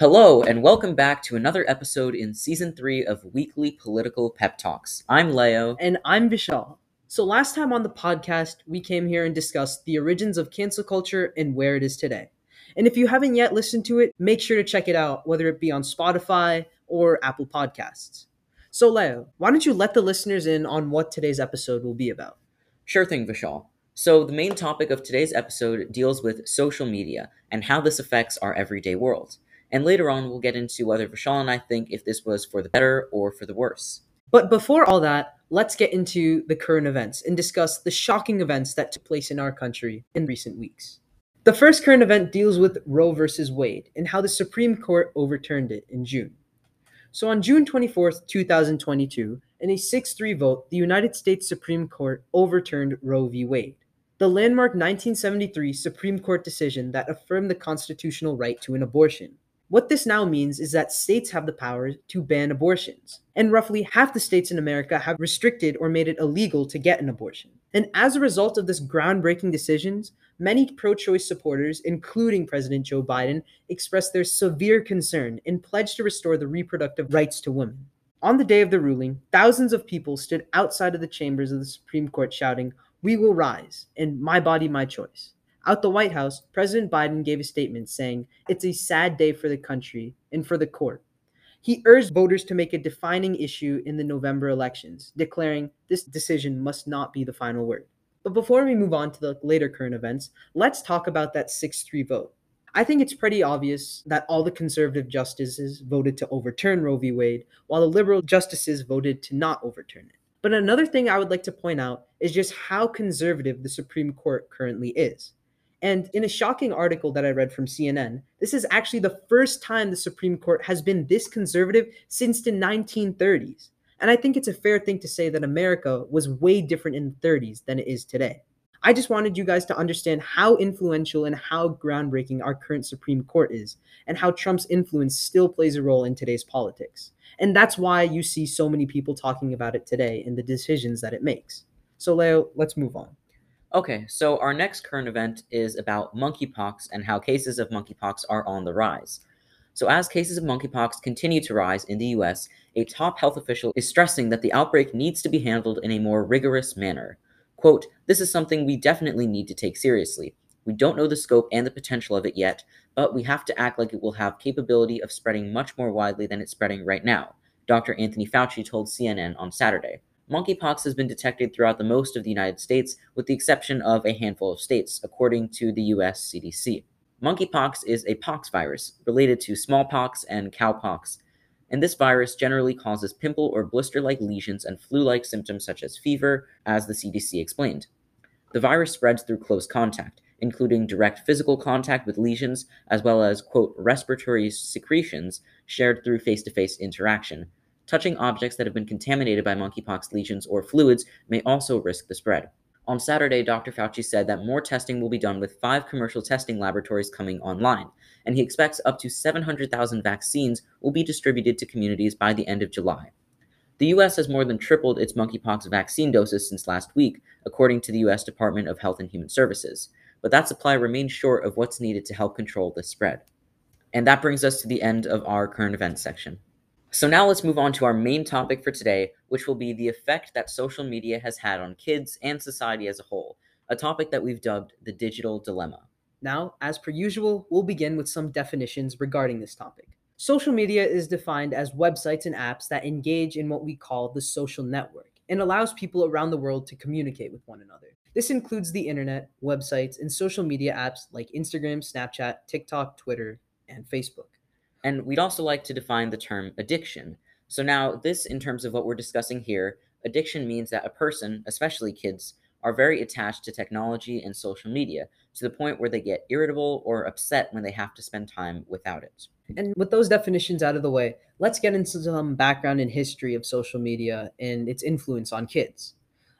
Hello, and welcome back to another episode in season three of Weekly Political Pep Talks. I'm Leo. And I'm Vishal. So, last time on the podcast, we came here and discussed the origins of cancel culture and where it is today. And if you haven't yet listened to it, make sure to check it out, whether it be on Spotify or Apple Podcasts. So, Leo, why don't you let the listeners in on what today's episode will be about? Sure thing, Vishal. So, the main topic of today's episode deals with social media and how this affects our everyday world. And later on, we'll get into whether Vishal and I think if this was for the better or for the worse. But before all that, let's get into the current events and discuss the shocking events that took place in our country in recent weeks. The first current event deals with Roe versus Wade and how the Supreme Court overturned it in June. So on June 24th, 2022, in a 6 3 vote, the United States Supreme Court overturned Roe v. Wade, the landmark 1973 Supreme Court decision that affirmed the constitutional right to an abortion. What this now means is that states have the power to ban abortions, and roughly half the states in America have restricted or made it illegal to get an abortion. And as a result of this groundbreaking decisions, many pro choice supporters, including President Joe Biden, expressed their severe concern and pledged to restore the reproductive rights to women. On the day of the ruling, thousands of people stood outside of the chambers of the Supreme Court shouting, We will rise, and my body, my choice. Out the White House, President Biden gave a statement saying it's a sad day for the country and for the court. He urged voters to make a defining issue in the November elections, declaring this decision must not be the final word. But before we move on to the later current events, let's talk about that 6 3 vote. I think it's pretty obvious that all the conservative justices voted to overturn Roe v. Wade, while the liberal justices voted to not overturn it. But another thing I would like to point out is just how conservative the Supreme Court currently is. And in a shocking article that I read from CNN, this is actually the first time the Supreme Court has been this conservative since the 1930s. And I think it's a fair thing to say that America was way different in the 30s than it is today. I just wanted you guys to understand how influential and how groundbreaking our current Supreme Court is, and how Trump's influence still plays a role in today's politics. And that's why you see so many people talking about it today and the decisions that it makes. So, Leo, let's move on. Okay, so our next current event is about monkeypox and how cases of monkeypox are on the rise. So, as cases of monkeypox continue to rise in the US, a top health official is stressing that the outbreak needs to be handled in a more rigorous manner. Quote, This is something we definitely need to take seriously. We don't know the scope and the potential of it yet, but we have to act like it will have capability of spreading much more widely than it's spreading right now, Dr. Anthony Fauci told CNN on Saturday monkeypox has been detected throughout the most of the United States, with the exception of a handful of states, according to the US CDC. Monkeypox is a pox virus related to smallpox and cowpox, and this virus generally causes pimple or blister like lesions and flu like symptoms such as fever, as the CDC explained. The virus spreads through close contact, including direct physical contact with lesions, as well as, quote, respiratory secretions shared through face to face interaction, Touching objects that have been contaminated by monkeypox lesions or fluids may also risk the spread. On Saturday, Dr. Fauci said that more testing will be done with five commercial testing laboratories coming online, and he expects up to 700,000 vaccines will be distributed to communities by the end of July. The U.S. has more than tripled its monkeypox vaccine doses since last week, according to the U.S. Department of Health and Human Services, but that supply remains short of what's needed to help control this spread. And that brings us to the end of our current events section. So now let's move on to our main topic for today, which will be the effect that social media has had on kids and society as a whole, a topic that we've dubbed the digital dilemma. Now, as per usual, we'll begin with some definitions regarding this topic. Social media is defined as websites and apps that engage in what we call the social network and allows people around the world to communicate with one another. This includes the internet, websites, and social media apps like Instagram, Snapchat, TikTok, Twitter, and Facebook. And we'd also like to define the term addiction. So, now, this, in terms of what we're discussing here, addiction means that a person, especially kids, are very attached to technology and social media to the point where they get irritable or upset when they have to spend time without it. And with those definitions out of the way, let's get into some background and history of social media and its influence on kids.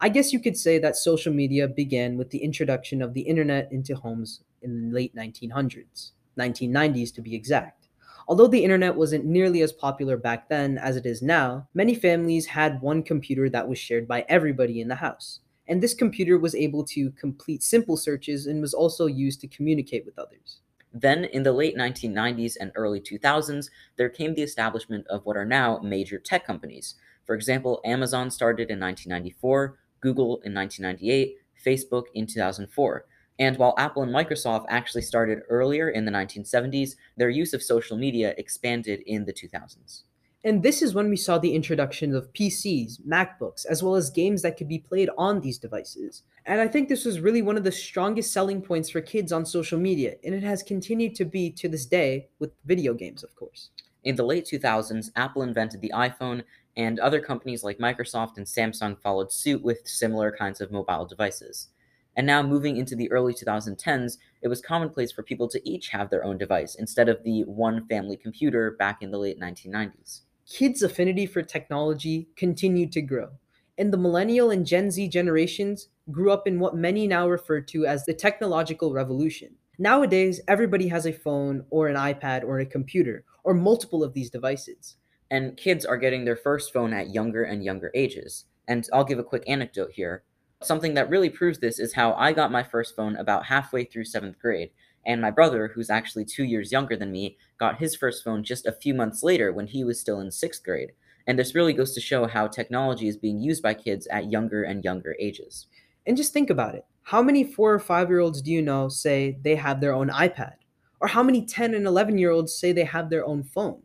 I guess you could say that social media began with the introduction of the internet into homes in the late 1900s, 1990s to be exact. Although the internet wasn't nearly as popular back then as it is now, many families had one computer that was shared by everybody in the house. And this computer was able to complete simple searches and was also used to communicate with others. Then, in the late 1990s and early 2000s, there came the establishment of what are now major tech companies. For example, Amazon started in 1994, Google in 1998, Facebook in 2004. And while Apple and Microsoft actually started earlier in the 1970s, their use of social media expanded in the 2000s. And this is when we saw the introduction of PCs, MacBooks, as well as games that could be played on these devices. And I think this was really one of the strongest selling points for kids on social media, and it has continued to be to this day with video games, of course. In the late 2000s, Apple invented the iPhone, and other companies like Microsoft and Samsung followed suit with similar kinds of mobile devices. And now, moving into the early 2010s, it was commonplace for people to each have their own device instead of the one family computer back in the late 1990s kids' affinity for technology continued to grow, and the millennial and Gen Z generations grew up in what many now refer to as the technological revolution. Nowadays, everybody has a phone or an iPad or a computer or multiple of these devices. And kids are getting their first phone at younger and younger ages. And I'll give a quick anecdote here. Something that really proves this is how I got my first phone about halfway through seventh grade, and my brother, who's actually two years younger than me, got his first phone just a few months later when he was still in sixth grade. And this really goes to show how technology is being used by kids at younger and younger ages. And just think about it. How many four or five year olds do you know say they have their own iPad? Or how many 10 and 11 year olds say they have their own phone?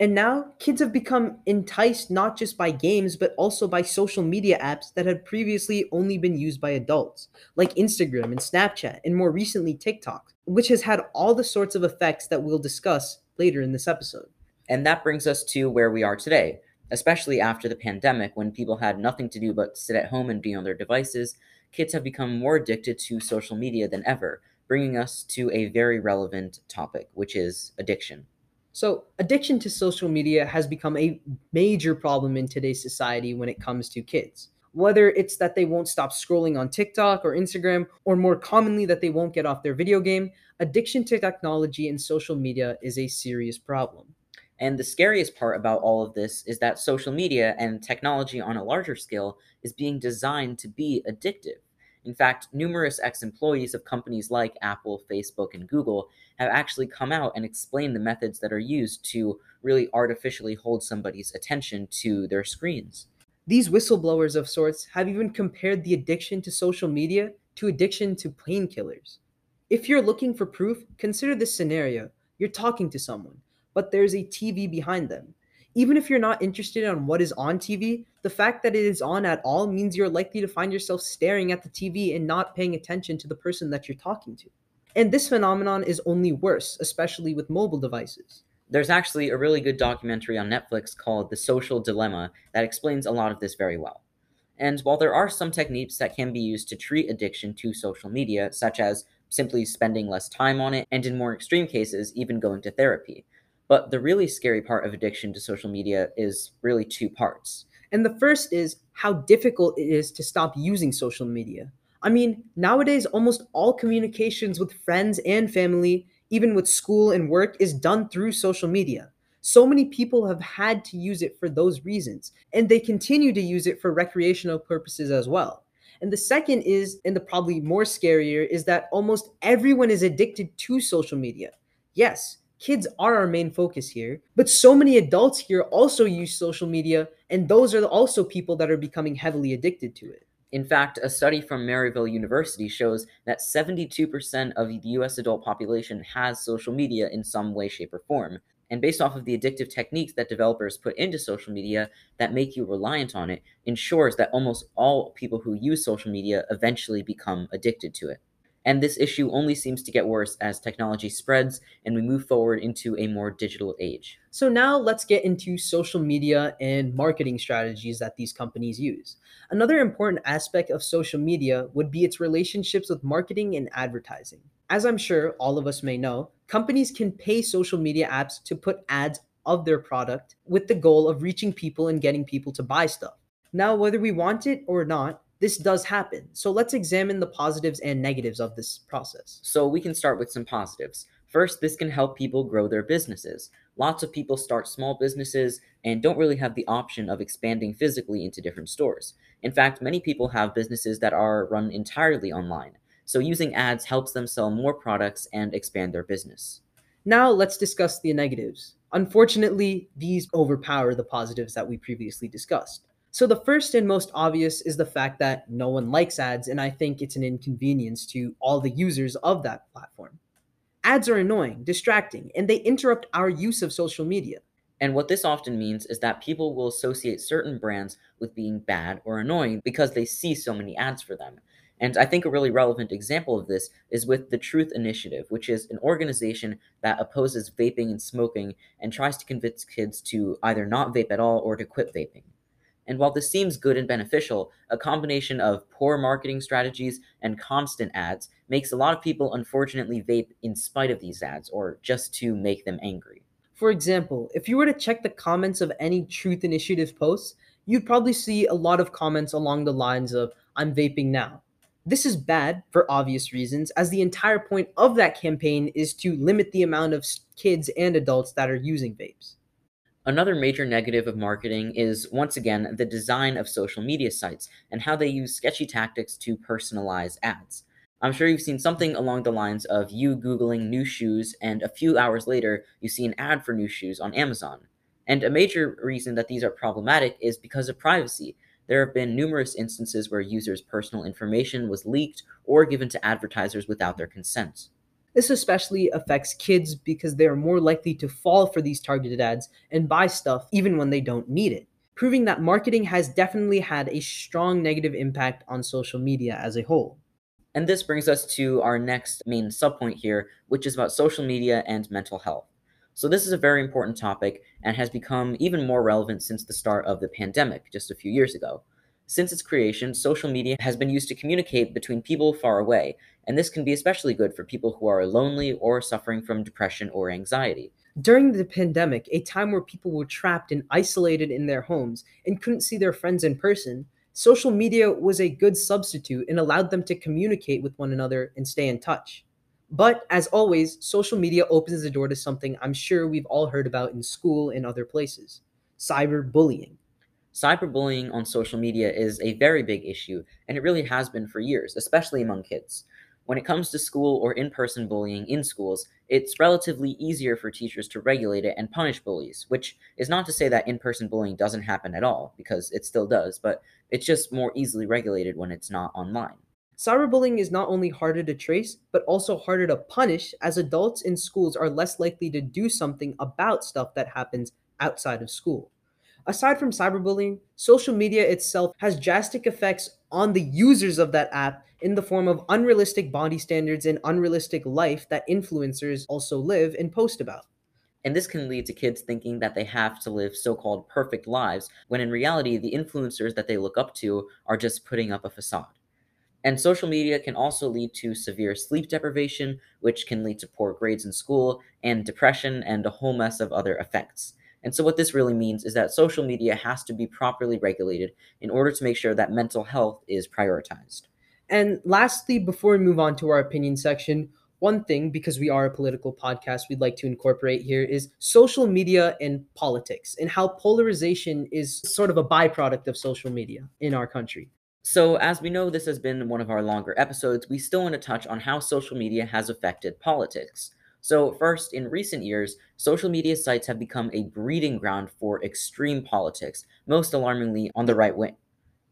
And now kids have become enticed not just by games, but also by social media apps that had previously only been used by adults, like Instagram and Snapchat, and more recently TikTok, which has had all the sorts of effects that we'll discuss later in this episode. And that brings us to where we are today, especially after the pandemic when people had nothing to do but sit at home and be on their devices. Kids have become more addicted to social media than ever, bringing us to a very relevant topic, which is addiction. So, addiction to social media has become a major problem in today's society when it comes to kids. Whether it's that they won't stop scrolling on TikTok or Instagram, or more commonly that they won't get off their video game, addiction to technology and social media is a serious problem. And the scariest part about all of this is that social media and technology on a larger scale is being designed to be addictive. In fact, numerous ex employees of companies like Apple, Facebook, and Google have actually come out and explained the methods that are used to really artificially hold somebody's attention to their screens. These whistleblowers of sorts have even compared the addiction to social media to addiction to painkillers. If you're looking for proof, consider this scenario. You're talking to someone, but there's a TV behind them even if you're not interested on what is on TV, the fact that it is on at all means you're likely to find yourself staring at the TV and not paying attention to the person that you're talking to. And this phenomenon is only worse, especially with mobile devices. There's actually a really good documentary on Netflix called The Social Dilemma that explains a lot of this very well. And while there are some techniques that can be used to treat addiction to social media, such as simply spending less time on it, and in more extreme cases, even going to therapy, but the really scary part of addiction to social media is really two parts. And the first is how difficult it is to stop using social media. I mean, nowadays, almost all communications with friends and family, even with school and work, is done through social media. So many people have had to use it for those reasons, and they continue to use it for recreational purposes as well. And the second is, and the probably more scarier, is that almost everyone is addicted to social media. Yes, kids are our main focus here, but so many adults here also use social media, and those are also people that are becoming heavily addicted to it. In fact, a study from Maryville University shows that 72% of the US adult population has social media in some way, shape, or form. And based off of the addictive techniques that developers put into social media that make you reliant on it, ensures that almost all people who use social media eventually become addicted to it. And this issue only seems to get worse as technology spreads and we move forward into a more digital age. So, now let's get into social media and marketing strategies that these companies use. Another important aspect of social media would be its relationships with marketing and advertising. As I'm sure all of us may know, companies can pay social media apps to put ads of their product with the goal of reaching people and getting people to buy stuff. Now, whether we want it or not, this does happen. So let's examine the positives and negatives of this process. So we can start with some positives. First, this can help people grow their businesses. Lots of people start small businesses and don't really have the option of expanding physically into different stores. In fact, many people have businesses that are run entirely online. so using ads helps them sell more products and expand their business. Now let's discuss the negatives. Unfortunately, these overpower the positives that we previously discussed. So, the first and most obvious is the fact that no one likes ads, and I think it's an inconvenience to all the users of that platform. Ads are annoying, distracting, and they interrupt our use of social media. And what this often means is that people will associate certain brands with being bad or annoying because they see so many ads for them. And I think a really relevant example of this is with the Truth Initiative, which is an organization that opposes vaping and smoking and tries to convince kids to either not vape at all or to quit vaping. And while this seems good and beneficial, a combination of poor marketing strategies and constant ads makes a lot of people unfortunately vape in spite of these ads or just to make them angry. For example, if you were to check the comments of any Truth Initiative posts, you'd probably see a lot of comments along the lines of, I'm vaping now. This is bad for obvious reasons, as the entire point of that campaign is to limit the amount of kids and adults that are using vapes. Another major negative of marketing is, once again, the design of social media sites and how they use sketchy tactics to personalize ads. I'm sure you've seen something along the lines of you Googling new shoes, and a few hours later, you see an ad for new shoes on Amazon. And a major reason that these are problematic is because of privacy. There have been numerous instances where users' personal information was leaked or given to advertisers without their consent. This especially affects kids because they are more likely to fall for these targeted ads and buy stuff even when they don't need it, proving that marketing has definitely had a strong negative impact on social media as a whole. And this brings us to our next main subpoint here, which is about social media and mental health. So, this is a very important topic and has become even more relevant since the start of the pandemic just a few years ago. Since its creation, social media has been used to communicate between people far away, and this can be especially good for people who are lonely or suffering from depression or anxiety. During the pandemic, a time where people were trapped and isolated in their homes and couldn't see their friends in person, social media was a good substitute and allowed them to communicate with one another and stay in touch. But as always, social media opens the door to something I'm sure we've all heard about in school and other places cyberbullying. Cyberbullying on social media is a very big issue, and it really has been for years, especially among kids. When it comes to school or in person bullying in schools, it's relatively easier for teachers to regulate it and punish bullies, which is not to say that in person bullying doesn't happen at all, because it still does, but it's just more easily regulated when it's not online. Cyberbullying is not only harder to trace, but also harder to punish, as adults in schools are less likely to do something about stuff that happens outside of school. Aside from cyberbullying, social media itself has drastic effects on the users of that app in the form of unrealistic body standards and unrealistic life that influencers also live and post about. And this can lead to kids thinking that they have to live so called perfect lives, when in reality, the influencers that they look up to are just putting up a facade. And social media can also lead to severe sleep deprivation, which can lead to poor grades in school, and depression, and a whole mess of other effects. And so, what this really means is that social media has to be properly regulated in order to make sure that mental health is prioritized. And lastly, before we move on to our opinion section, one thing, because we are a political podcast, we'd like to incorporate here is social media and politics and how polarization is sort of a byproduct of social media in our country. So, as we know, this has been one of our longer episodes, we still want to touch on how social media has affected politics. So, first, in recent years, social media sites have become a breeding ground for extreme politics, most alarmingly on the right wing.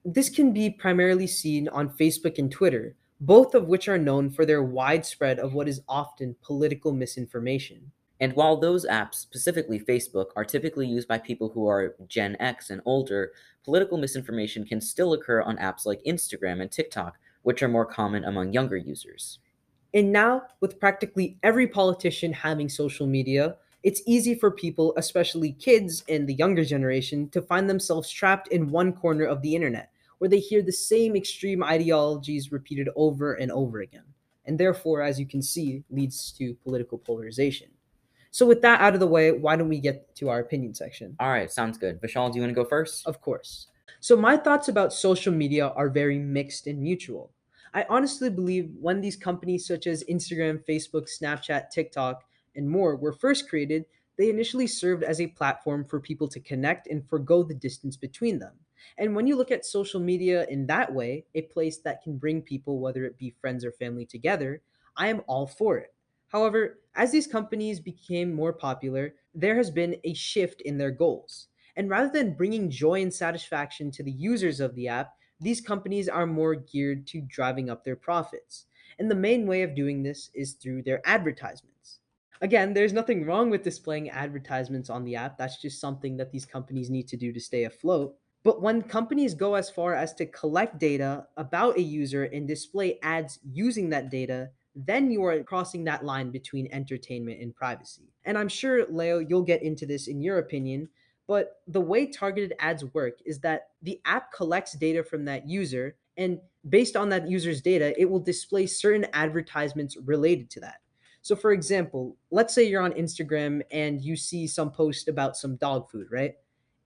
This can be primarily seen on Facebook and Twitter, both of which are known for their widespread of what is often political misinformation. And while those apps, specifically Facebook, are typically used by people who are Gen X and older, political misinformation can still occur on apps like Instagram and TikTok, which are more common among younger users. And now, with practically every politician having social media, it's easy for people, especially kids and the younger generation, to find themselves trapped in one corner of the internet where they hear the same extreme ideologies repeated over and over again. And therefore, as you can see, leads to political polarization. So, with that out of the way, why don't we get to our opinion section? All right, sounds good. Vishal, do you want to go first? Of course. So, my thoughts about social media are very mixed and mutual. I honestly believe when these companies such as Instagram, Facebook, Snapchat, TikTok, and more were first created, they initially served as a platform for people to connect and forego the distance between them. And when you look at social media in that way, a place that can bring people, whether it be friends or family, together, I am all for it. However, as these companies became more popular, there has been a shift in their goals. And rather than bringing joy and satisfaction to the users of the app, these companies are more geared to driving up their profits. And the main way of doing this is through their advertisements. Again, there's nothing wrong with displaying advertisements on the app. That's just something that these companies need to do to stay afloat. But when companies go as far as to collect data about a user and display ads using that data, then you are crossing that line between entertainment and privacy. And I'm sure, Leo, you'll get into this in your opinion, but the way targeted ads work is that the app collects data from that user, and based on that user's data, it will display certain advertisements related to that. So, for example, let's say you're on Instagram and you see some post about some dog food, right?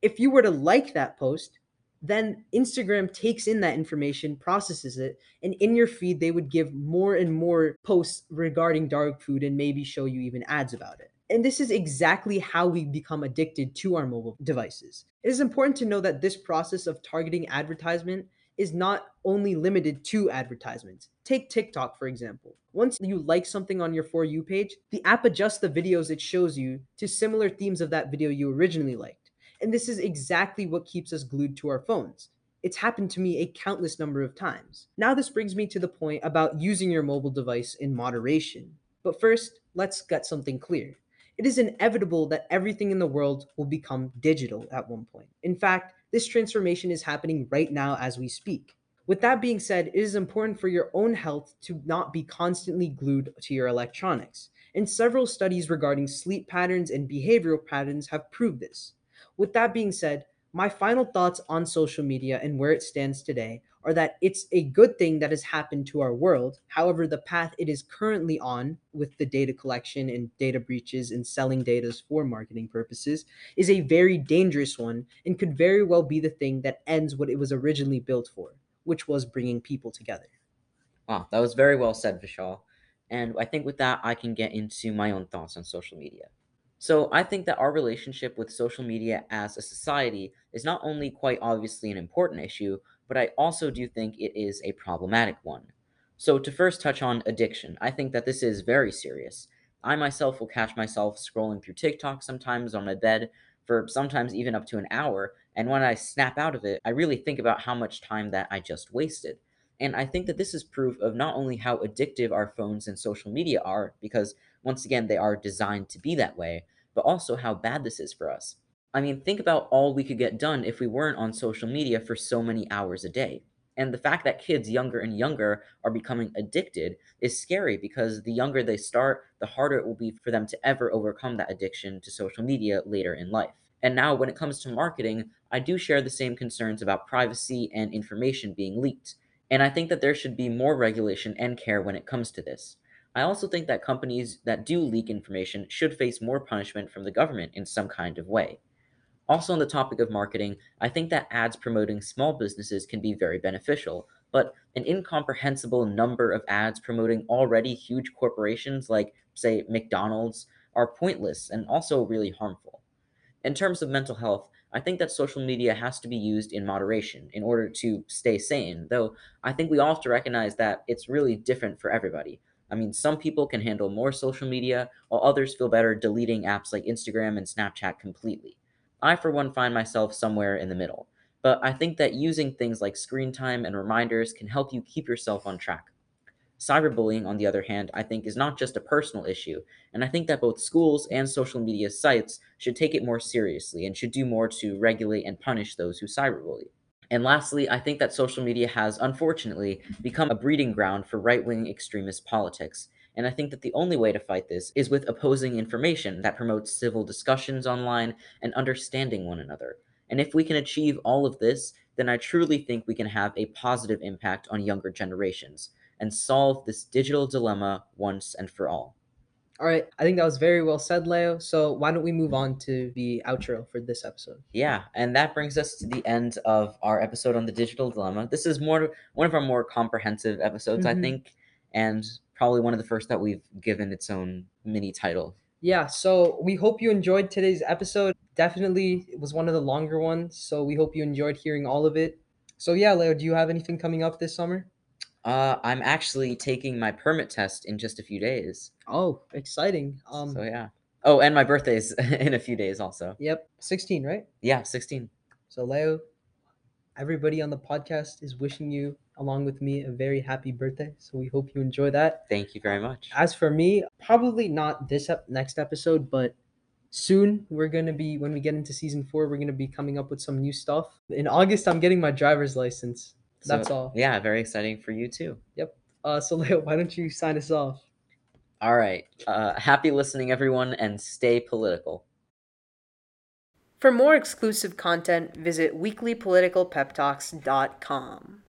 If you were to like that post, then Instagram takes in that information, processes it, and in your feed, they would give more and more posts regarding dog food and maybe show you even ads about it. And this is exactly how we become addicted to our mobile devices. It is important to know that this process of targeting advertisement is not only limited to advertisements. Take TikTok, for example. Once you like something on your For You page, the app adjusts the videos it shows you to similar themes of that video you originally liked. And this is exactly what keeps us glued to our phones. It's happened to me a countless number of times. Now, this brings me to the point about using your mobile device in moderation. But first, let's get something clear. It is inevitable that everything in the world will become digital at one point. In fact, this transformation is happening right now as we speak. With that being said, it is important for your own health to not be constantly glued to your electronics. And several studies regarding sleep patterns and behavioral patterns have proved this. With that being said, my final thoughts on social media and where it stands today are that it's a good thing that has happened to our world. However, the path it is currently on with the data collection and data breaches and selling data for marketing purposes is a very dangerous one and could very well be the thing that ends what it was originally built for, which was bringing people together. Wow, that was very well said, Vishal. And I think with that, I can get into my own thoughts on social media. So I think that our relationship with social media as a society is not only quite obviously an important issue, but I also do think it is a problematic one. So to first touch on addiction, I think that this is very serious. I myself will catch myself scrolling through TikTok sometimes on my bed for sometimes even up to an hour, and when I snap out of it, I really think about how much time that I just wasted. And I think that this is proof of not only how addictive our phones and social media are, because once again, they are designed to be that way, but also how bad this is for us. I mean, think about all we could get done if we weren't on social media for so many hours a day. And the fact that kids younger and younger are becoming addicted is scary because the younger they start, the harder it will be for them to ever overcome that addiction to social media later in life. And now, when it comes to marketing, I do share the same concerns about privacy and information being leaked. And I think that there should be more regulation and care when it comes to this. I also think that companies that do leak information should face more punishment from the government in some kind of way. Also, on the topic of marketing, I think that ads promoting small businesses can be very beneficial, but an incomprehensible number of ads promoting already huge corporations like, say, McDonald's are pointless and also really harmful. In terms of mental health, I think that social media has to be used in moderation in order to stay sane, though I think we all have to recognize that it's really different for everybody. I mean, some people can handle more social media, while others feel better deleting apps like Instagram and Snapchat completely. I, for one, find myself somewhere in the middle. But I think that using things like screen time and reminders can help you keep yourself on track. Cyberbullying, on the other hand, I think is not just a personal issue, and I think that both schools and social media sites should take it more seriously and should do more to regulate and punish those who cyberbully. And lastly, I think that social media has, unfortunately, become a breeding ground for right wing extremist politics. And I think that the only way to fight this is with opposing information that promotes civil discussions online and understanding one another. And if we can achieve all of this, then I truly think we can have a positive impact on younger generations and solve this digital dilemma once and for all. All right, I think that was very well said, Leo. So why don't we move on to the outro for this episode? Yeah, and that brings us to the end of our episode on the digital dilemma. This is more one of our more comprehensive episodes, mm-hmm. I think, and probably one of the first that we've given its own mini title. Yeah, so we hope you enjoyed today's episode. Definitely, it was one of the longer ones, so we hope you enjoyed hearing all of it. So yeah, Leo, do you have anything coming up this summer? Uh, I'm actually taking my permit test in just a few days. Oh, exciting. Um, so yeah. Oh, and my birthday's in a few days also. Yep, 16, right? Yeah, 16. So Leo, everybody on the podcast is wishing you along with me a very happy birthday. So we hope you enjoy that. Thank you very much. As for me, probably not this ep- next episode, but soon we're going to be when we get into season 4, we're going to be coming up with some new stuff. In August I'm getting my driver's license. That's all. Yeah, very exciting for you too. Yep uh so Leo, why don't you sign us off? All right. Uh, happy listening, everyone, and stay political. For more exclusive content, visit weeklypoliticalpeptalks.com.